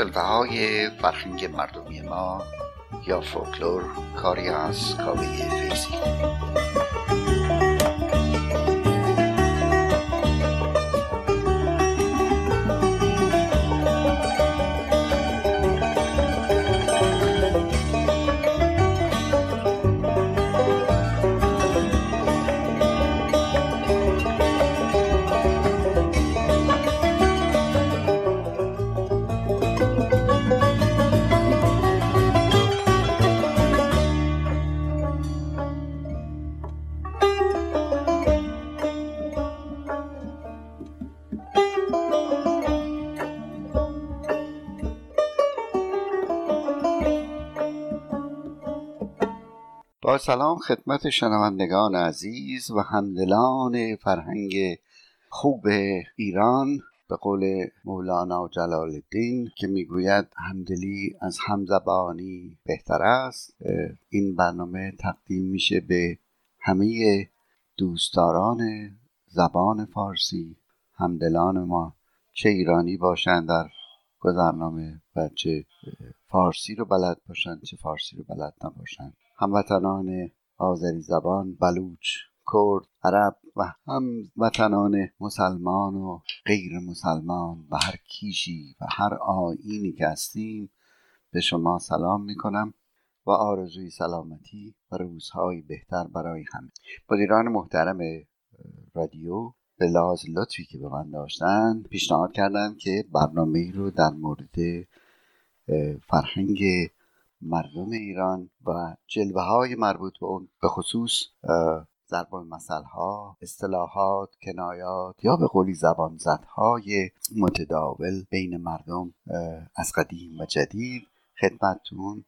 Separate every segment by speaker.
Speaker 1: جلوه های فرهنگ مردمی ما یا فولکلور کاری از کاوه فیزی سلام خدمت شنوندگان عزیز و همدلان فرهنگ خوب ایران به قول مولانا جلال الدین که می‌گوید همدلی از همزبانی بهتر است. این برنامه تقدیم میشه به همه دوستداران زبان فارسی. همدلان ما چه ایرانی باشند در گذرنامه و چه فارسی رو بلد باشند چه فارسی رو بلد نباشند هموطنان آذری زبان بلوچ کرد عرب و هموطنان مسلمان و غیر مسلمان و هر کیشی و هر آینی که هستیم به شما سلام می‌کنم و آرزوی سلامتی و روزهای بهتر برای همه. مدیران محترم رادیو به لاز لطفی که به من داشتن پیشنهاد کردن که برنامه رو در مورد فرهنگ مردم ایران و جلوه های مربوط به اون به خصوص ضرب المثل ها اصطلاحات کنایات یا به قولی زبان های متداول بین مردم از قدیم و جدید خدمتتون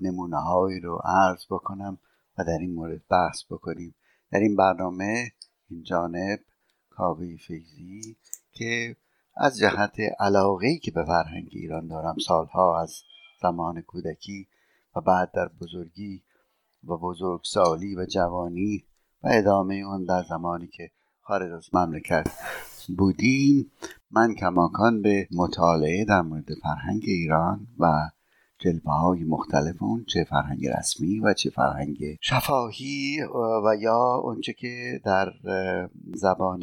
Speaker 1: نمونه هایی رو عرض بکنم و در این مورد بحث بکنیم. در این برنامه این جانب کاوی فیزی که از جهت علاقه که به فرهنگ ایران دارم سالها از زمان کودکی و بعد در بزرگی و بزرگسالی و جوانی و ادامه اون در زمانی که خارج از مملکت بودیم من کماکان به مطالعه در مورد فرهنگ ایران و جلبه های مختلف اون چه فرهنگ رسمی و چه فرهنگ شفاهی و یا اونچه که در زبان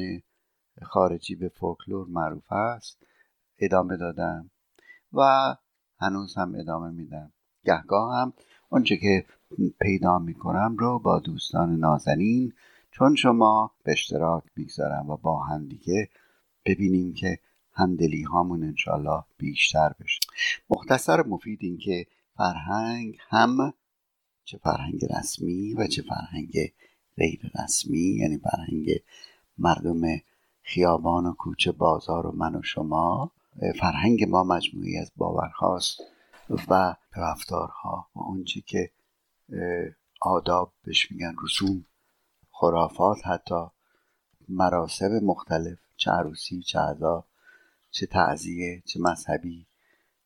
Speaker 1: خارجی به فولکلور معروف است ادامه دادم و هنوز هم ادامه میدم. گهگاه هم اونچه که پیدا می‌کنم رو با دوستان نازنین چون شما به اشتراک می‌گذارم و با هم دیگه ببینیم که همدلی هامون انشالله بیشتر بشه. مختصر مفید این که فرهنگ هم چه فرهنگ رسمی و چه فرهنگ غیر رسمی یعنی فرهنگ مردم خیابان و کوچه بازار و من و شما. فرهنگ ما مجموعی از باورهاست و رفتارها و اونچه که آداب بهش میگن رسوم خرافات حتی مراسم مختلف چه عروسی چه عذا چه تعذیه چه مذهبی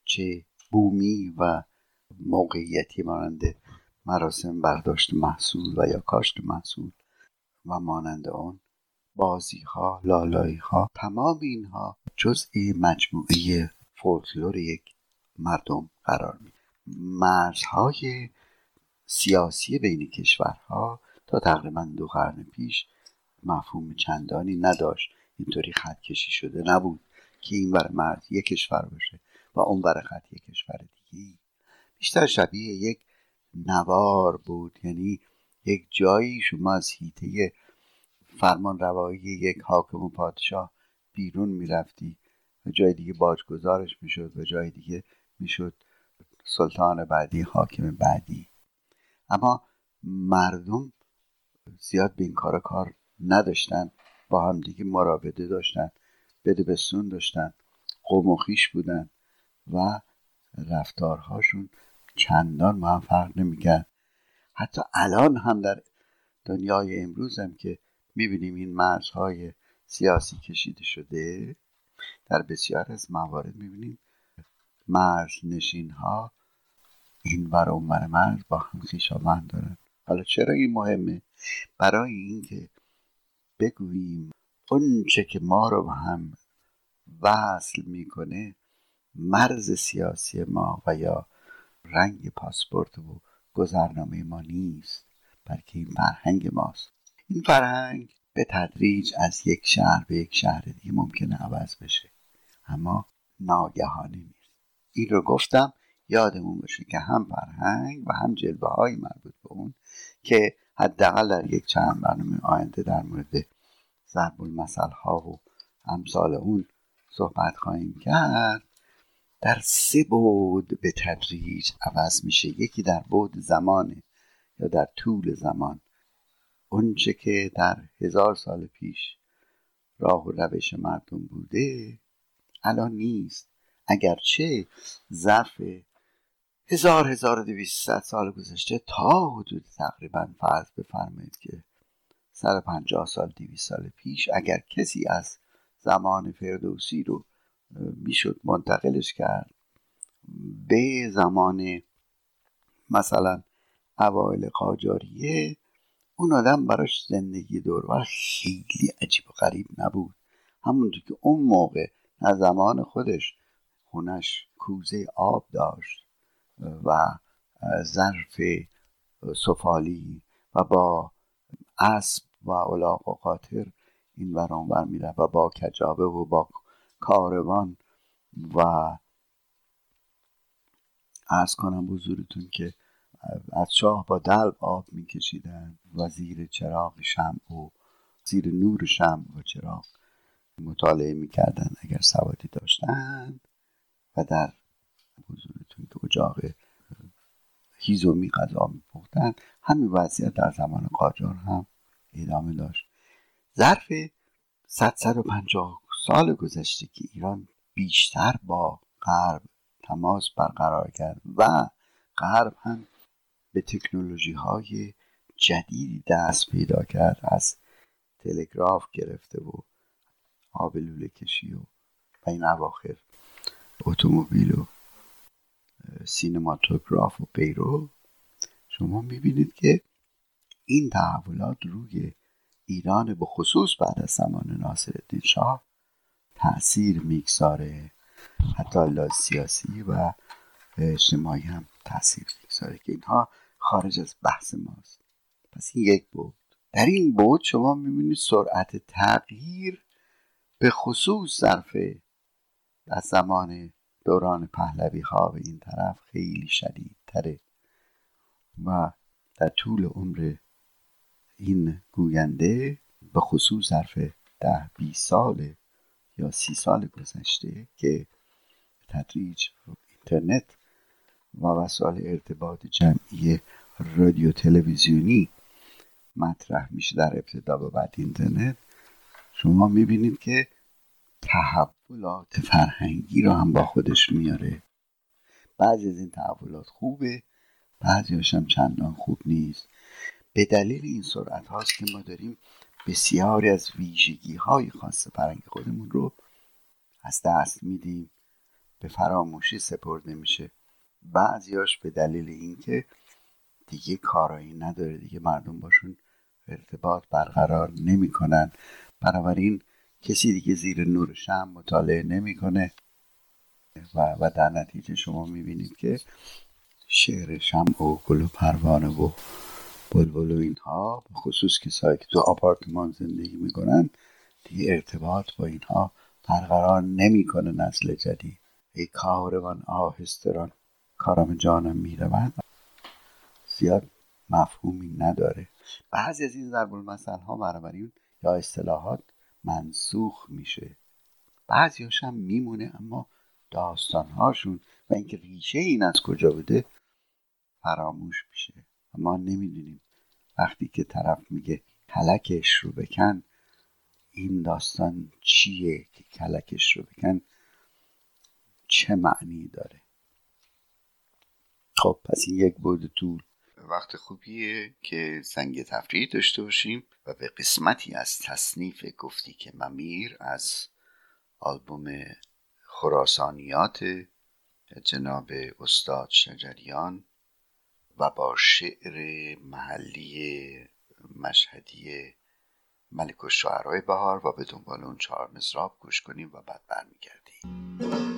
Speaker 1: چه بومی و موقعیتی مانند مراسم برداشت محصول و یا کاشت محصول و مانند آن بازی ها لالایی ها تمام اینها جزئی مجموعه فولکلور یک مردم قرار می مرزهای سیاسی بین کشورها تا تقریبا دو قرن پیش مفهوم چندانی نداشت. اینطوری خط کشی شده نبود که این بر مرز یک کشور باشه و اون بر خط یک کشور دیگه بیشتر شبیه یک نوار بود یعنی یک جایی شما از هیته فرمان روایی یک حاکم و پادشاه بیرون می‌رفتی. و جای دیگه باجگذارش می‌شد و جای دیگه می‌شد سلطان بعدی حاکم بعدی. اما مردم زیاد به این کار کار نداشتن با هم دیگه مراوده داشتن بده بسون داشتن قوم و خیش بودن و رفتارهاشون چندان ما فرق نمی‌کرد. حتی الان هم در دنیای امروز هم که می‌بینیم این مرزهای سیاسی کشیده شده. در بسیار از موارد می‌بینیم مرز نشین ها این ور اون مرز با هم خویشاوند دارن. حالا چرا این مهمه؟ برای اینکه بگوییم اون چه که ما رو به هم وصل می‌کنه مرز سیاسی ما و یا رنگ پاسپورت و گذرنامه ما نیست بلکه این فرهنگ ماست. این فرهنگ به تدریج از یک شهر به یک شهر دیگه ممکنه عوض بشه. اما ناگهانی نیست این رو گفتم یادمون باشه که هم فرهنگ و هم جلوه های مربوط به اون که حداقل در یک چند برنامه آینده در مورد ضرب المثل ها و امثال اون صحبت خواهیم کرد. در سه بود به تدریج عوض میشه. یکی در بود زمانه یا در طول زمان. اونچه که در هزار سال پیش راه و روش مردم بوده الان نیست. اگرچه ظرف هزار هزار و دویست سال گذشته تا حدود تقریبا فرض بفرمایید که سر پنجاه سال دویست سال پیش اگر کسی از زمان فردوسی رو می‌شد منتقلش کرد به زمان مثلا اوایل قاجاریه اون آدم براش زندگی دور خیلی عجیب و غریب نبود. همونطور که اون موقع از زمان خودش خونش کوزه آب داشت و ظرف سفالی و با اسب و علاق و قاطر این ور میره و با کجابه و با کاروان و ارز کنم بزرگتون که از شاه با دلب آب میکشیدن و زیر چراغ شم و زیر نور شم و چراغ مطالعه می‌کردن اگر سوادی داشتن و در بزرگتون که اجاق هیزومی غذا میپختن. همین وضعیت در زمان قاجار هم ادامه داشت. ظرف 750 سال گذشته که ایران بیشتر با غرب تماس برقرار کرد و غرب هم به تکنولوژی های جدیدی دست پیدا کرد از تلگراف گرفته و آب لوله کشی و این اواخر اتومبیل و سینماتوگراف و غیره شما می‌بینید که این تحولات روی ایران به خصوص بعد از زمان ناصر شاه تاثیر می‌گذاره. حتی لحاظ سیاسی و اجتماعی هم تاثیر می‌گذاره که اینها خارج از بحث ماست. پس این یک بود. در این بود شما می‌بینید سرعت تغییر به خصوص ظرف از زمان دوران پهلوی ها به این طرف خیلی شدید تره و در طول عمر این گوینده به خصوص ظرف ده بی سال یا سی سال گذشته که تدریج اینترنت و وسایل ارتباط جمعی رادیو تلویزیونی مطرح میشه در ابتدا و بعد اینترنت. شما می‌بینید که تحولات فرهنگی رو هم با خودش میاره. بعضی از این تحولات خوبه بعضی هم چندان خوب نیست. به دلیل این سرعت هاست که ما داریم بسیاری از ویژگی های خاص فرهنگ خودمون رو از دست میدیم. به فراموشی سپرده میشه. بعضیاش به دلیل اینکه دیگه کارایی نداره دیگه. مردم باشون ارتباط برقرار نمی‌کنن. بنابراین کسی دیگه زیر نور شم مطالعه نمی‌کنه. و, و در نتیجه شما می‌بینید که شعر شم و گل و پروانه و بلبل و اینها خصوص کسایی که تو آپارتمان زندگی می‌کنن دیگه ارتباط با اینها برقرار نمی‌کنه نسل جدید. ای کاروان آهستران کارم جانم می‌روند زیاد مفهومی نداره. بعضی از این ضرب المثل ها بنابراین یا اصطلاحات منسوخ میشه. بعضیاش هم میمونه اما داستانهاشون و اینکه ریشه این از کجا بوده فراموش میشه. ما نمی‌دونیم. وقتی که طرف میگه کلکش رو بکن این داستان چیه که کلکش رو بکن چه معنی داره؟ خب پس این یک بود طول. وقت خوبیه که سنگ تفریح داشته باشیم و به قسمتی از تصنیف گفتی که ممیر از آلبوم خراسانیات جناب استاد شجریان و با شعر محلی مشهدی ملک و شعرهای بهار و به دنبال اون چهار مصراب گوش کنیم و بعد برمیگردیم.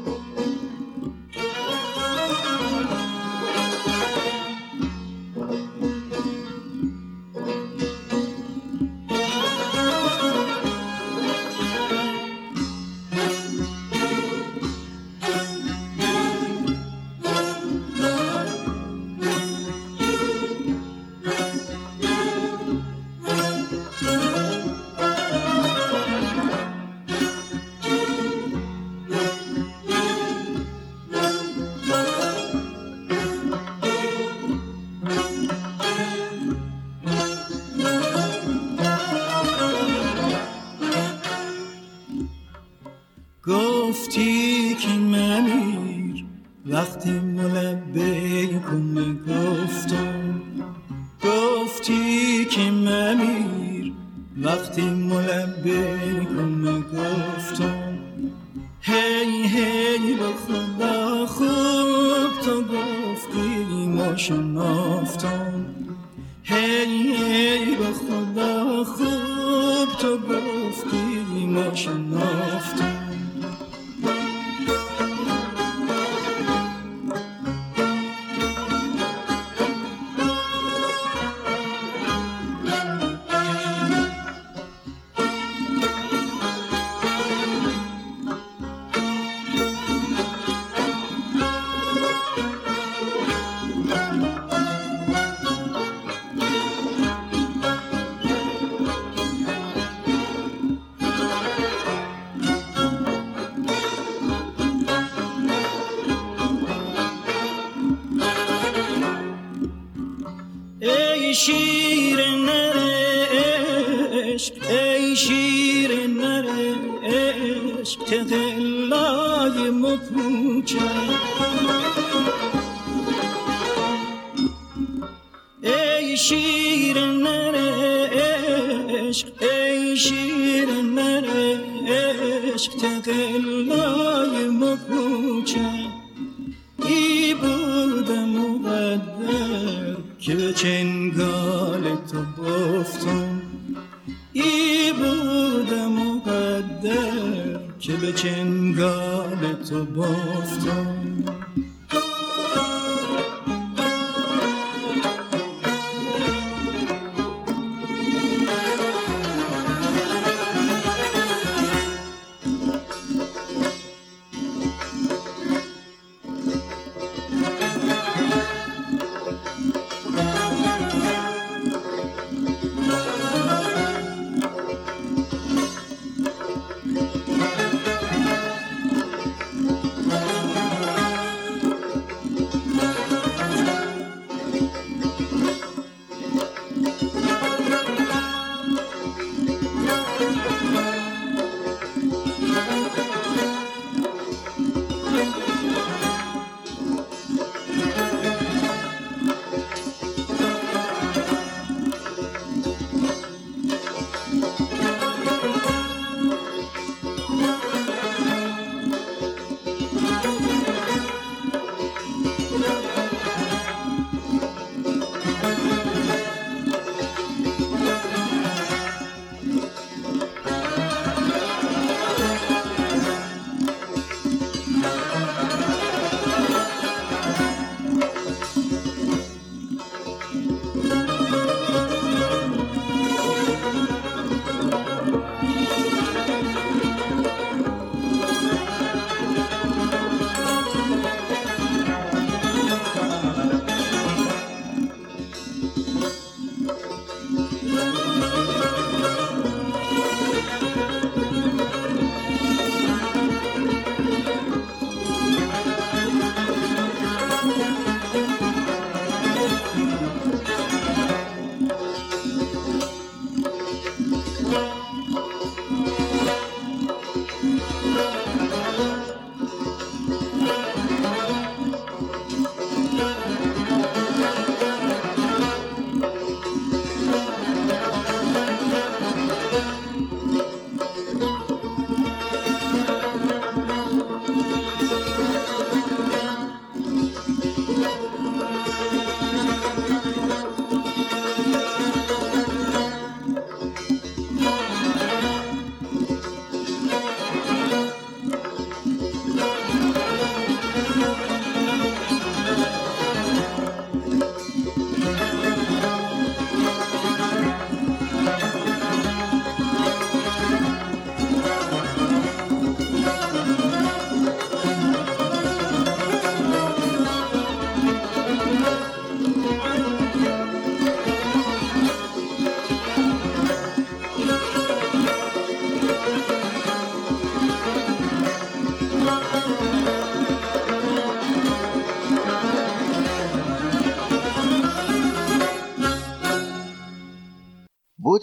Speaker 2: وقتی ملبیکم گفتم هی هی به خدا خوب تو گفتی ما شنافتم هی هی به خدا خوب تو گفتی ما شنافتم شیر نر عشق ای شیر نر عشق تقلای مپوچه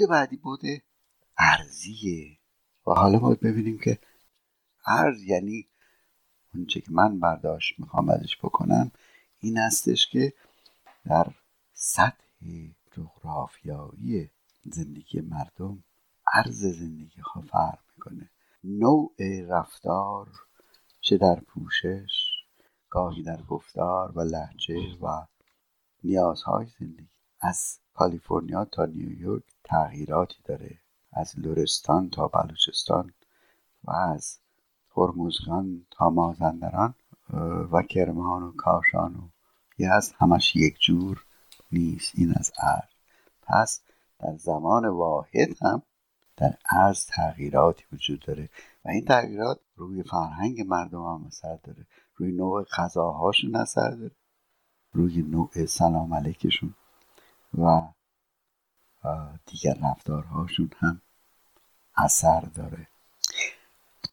Speaker 1: بعدی بوده ارزیه و حالا باید ببینیم که ارز یعنی اونچه که من برداشت می‌خوام ازش بکنم این هستش که در سطح جغرافیایی زندگی مردم عرض زندگی ها فرق می‌کنه. نوع رفتار چه در پوشش گاهی در گفتار و لحجه و نیازهای زندگی. از کالیفرنیا تا نیویورک تغییراتی داره از لورستان تا بلوچستان و از هرمزگان تا مازندران و کرمان و کاشان و یه از همش یک جور نیست. این از عرض. پس در زمان واحد هم در عرض تغییراتی وجود داره و این تغییرات روی فرهنگ مردم هم اثر داره. روی نوع غذاهاشون اثر داره. روی نوع سلام علیکشون. و دیگر رفتارهاشون هم اثر داره.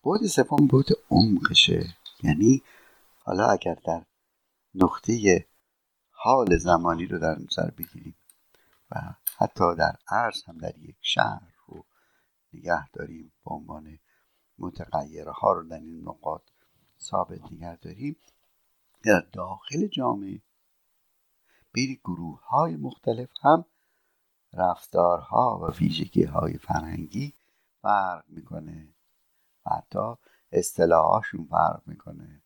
Speaker 1: بود سوم بود عمقشه. یعنی حالا اگر در نقطه حال زمانی رو در نظر بگیریم و حتی در عرض هم در یک شهر رو نگه داریم به عنوان متغیره ها رو در این نقاط ثابت نگه داریم در داخل جامعه بین گروه های مختلف هم رفتارها و ویژگی های فرهنگی فرق می‌کنه. و حتی اصطلاحاشون فرق می‌کنه.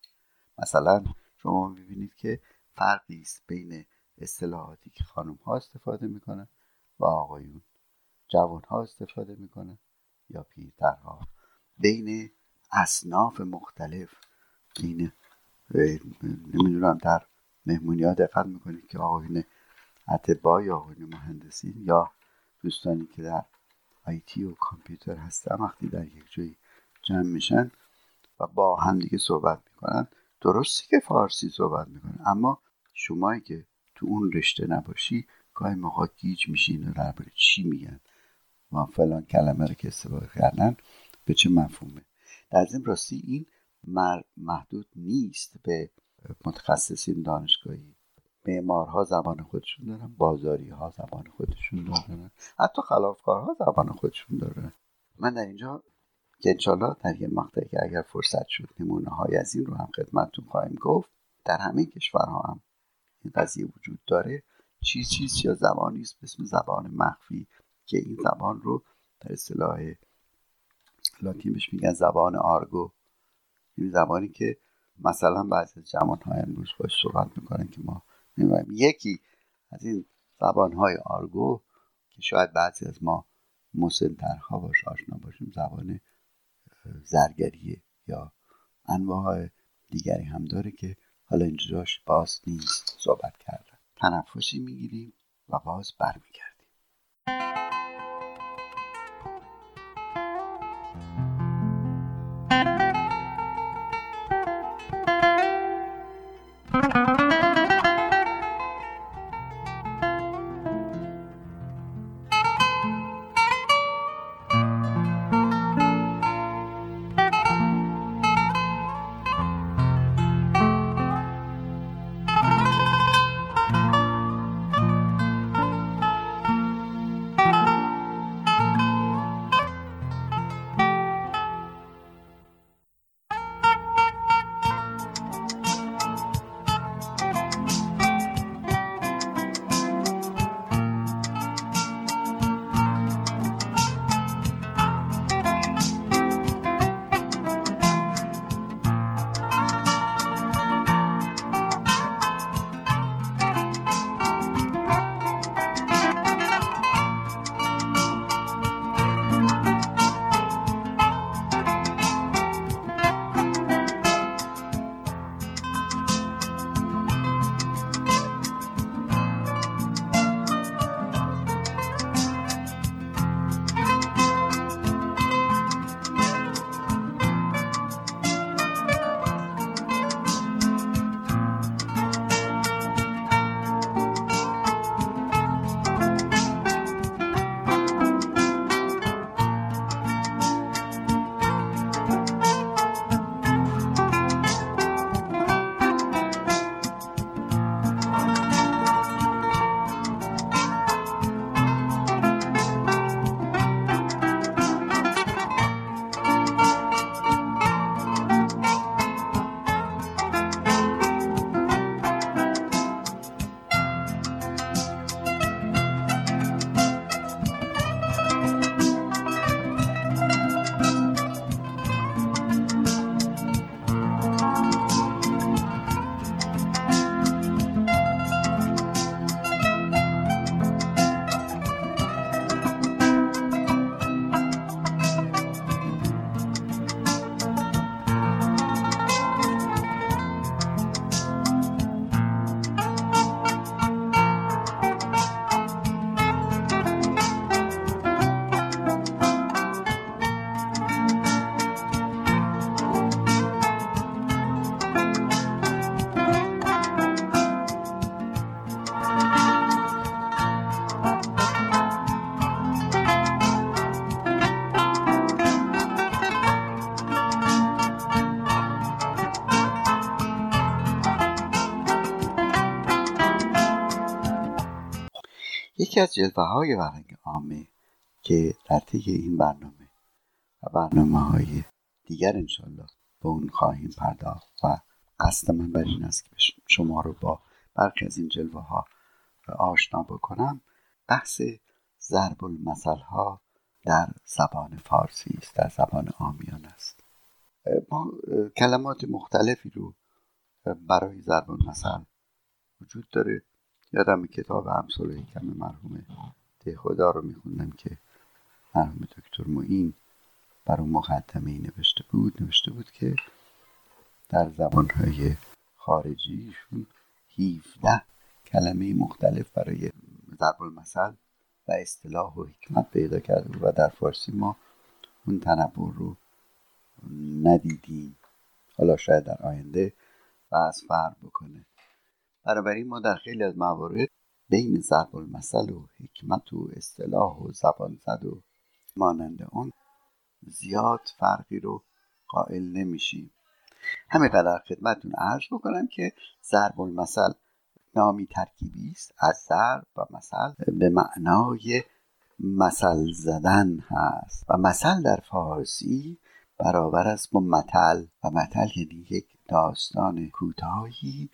Speaker 1: مثلا شما می‌بینید که فرقی است بین اصطلاحاتی که خانم ها استفاده می‌کنن و آقایون. جوان ها استفاده می‌کنن یا پیرترها. بین اصناف مختلف. بین نمی‌دونم در مهمونی ها دقت می‌کنید که آقایون اتبا یا مهندسی یا دوستانی که در آیتی و کامپیوتر هستن وقتی در یک جایی جمع میشن و با هم دیگه صحبت می‌کنن درستی که فارسی صحبت می‌کنن اما شمایی که تو اون رشته نباشی گاهی موقع گیج میشین و درباره چی میگن و فلان کلمه رو که استفاده کردن به چه مفهومه. در این راستی این محدود نیست به متخصصین دانشگاهی معمارها زبان خودشون دارن بازاری ها زبان خودشون دارن. حتی خلافکارها زبان خودشون دارن. من در اینجا که انشالله در یه مقطعی که اگر فرصت شد نمونه های از این رو هم خدمتتون خواهیم گفت در همه کشورها هم این قضیه وجود داره. چیز چیز یا زبانی است؟ به اسم زبان مخفی که این زبان رو در اصطلاح لاتینش میگن زبان آرگو. این زبانی که مثلا بعضی از جوان های امروز باش صحبت می‌کنن که ما نمی‌دونیم یکی از این زبان های آرگو که شاید بعضی از ما مسنترها باش آشنا باشیم زبان زرگریه یا انواع دیگری هم داره که حالا اینجاش باز نیست صحبت کردن. تنفسی می‌گیریم و باز برمیگردیم. یکی از جلوه های فرهنگ عامه که در طی این برنامه و برنامه های دیگر انشالله به اون خواهیم پرداخت و قصد من بر این است که شما رو با برخی از این جلوه ها آشنا بکنم. بحث ضرب المثل ها در زبان فارسی است در زبان آمیان است. ما کلمات مختلفی رو برای ضرب المثل وجود داره. یادم کتاب امثال حکم مرحوم خدا رو میخوندم که مرحوم دکتر معین بر اون مقدمه ای نوشته بود. نوشته بود که در زبانهای خارجیشون 17 کلمه مختلف برای ضرب المثل و اصطلاح و حکمت پیدا کرده و در فارسی ما اون تنوع رو ندیدیم. حالا شاید در آینده از فرق بکنه. بنابراین ما در خیلی از موارد بین ضرب المثل و حکمت و اصطلاح و زبان زد و مانند اون زیاد فرقی رو قائل نمیشیم. همه قدر خدمتون عرض بکنم که ضرب المثل نامی ترکیبی است. از ضرب و مثل به معنای مثل زدن هست و مثل در فارسی برابر است با متل و متل یعنی یک داستان کوتاهی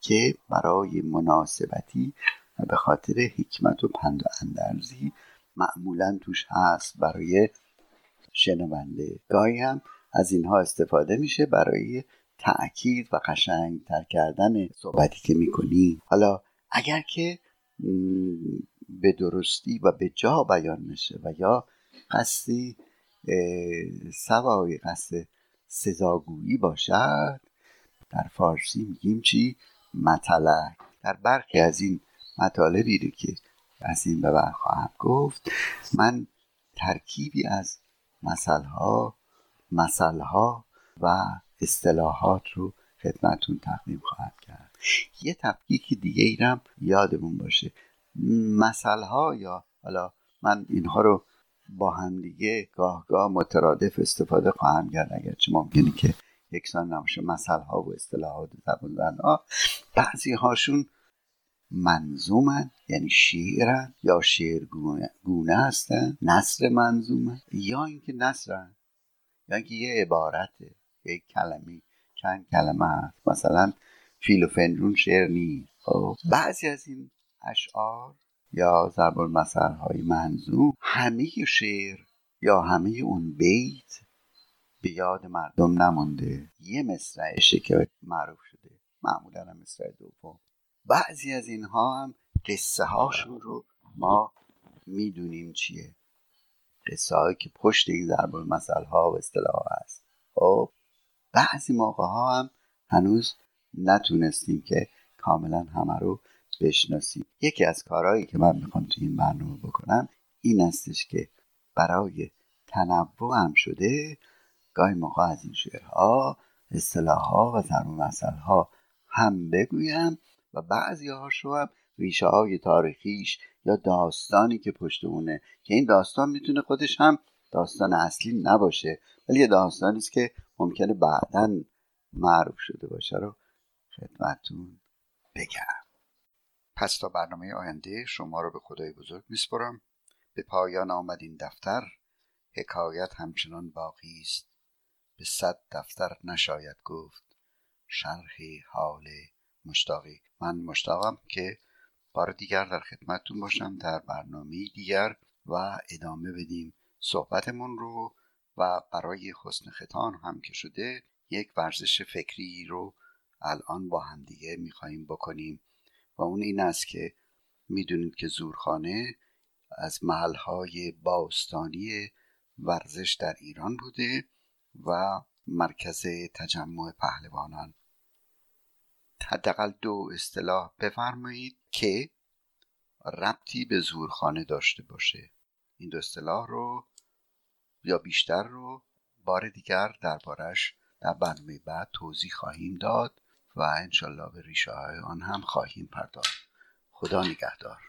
Speaker 1: که برای مناسبتی و به خاطر حکمت و پند و اندرزی معمولا توش هست برای شنونده گاهی هم. از اینها استفاده میشه برای تأکید و تر کردن صحبتی که می‌کنی. حالا اگر که به درستی و به جا بیان میشه و یا قصدی سوای قصد سزاگویی باشد در فارسی میگیم چی؟ مطلق در برخی از این مطالبی رو که از این به بر خواهم گفت من ترکیبی از مسئله مسئله و اصطلاحات رو خدمتون تقدیم خواهم کرد. یه تفکیک دیگه ایرم یادمون باشه. مسئله ها یا حالا من اینها رو با همدیگه گاه گاه مترادف استفاده خواهم کرد. اگرچه ممکنه که یکسان نباشه مسئله ها و اصطلاحات زبان ها بعضی هاشون منظومن یعنی شعرن یا شعر گونه هستن نصر منظومن یا اینکه نصرن یا اینکه یه عبارته یک کلمه چند کلمه هست. مثلا فیل و فنجون شعر نیست. خب بعضی از این اشعار یا ضرب المثل های منظوم همه شعر یا همه اون بیت به یاد مردم نمونده یه مصرعشه که معروف شده. معمولا هم مصرع دوم. بعضی از اینها هم قصه هاشون رو ما می‌دونیم چیه. قصه هایی که پشت این ضرب المثل ها و اصطلاح هست. خب بعضی موقع ها هم هنوز نتونستیم که کاملا همه رو بشناسیم. یکی از کارهایی که من می‌خوام تو این برنامه بکنم این استش که برای تنوع هم شده گاهی موقع از این شعرها اصطلاحها و ها هم بگویم و بعضی هاشو هم ریشه های تاریخیش یا داستانی که پشت اونه که این داستان می‌تونه خودش هم داستان اصلی نباشه ولی یه داستانی است که ممکنه بعدا معروف شده باشه رو خدمتون بگم. پس تا برنامه آینده شما رو به خدای بزرگ میسپرم. به پایان آمد این دفتر. حکایت همچنان باقی است. به صد دفتر نشاید گفت. شرح حال مشتاقی. من مشتاقم که بار دیگر در خدمتتون باشم در برنامه دیگر و ادامه بدیم صحبتمون رو و برای حسن ختان هم که شده یک ورزش فکری رو الان با همدیگه میخواییم بکنیم. و اون این است که می‌دونید که زورخانه از محلهای باستانی ورزش در ایران بوده. و مرکز تجمع پهلوانان. حداقل دو اصطلاح بفرمایید که ربطی به زورخانه داشته باشه. این دو اصطلاح رو یا بیشتر رو بار دیگر دربارش در برنامه بعد توضیح خواهیم داد و انشالله به ریشه های آن هم خواهیم پرداخت. خدا نگهدار.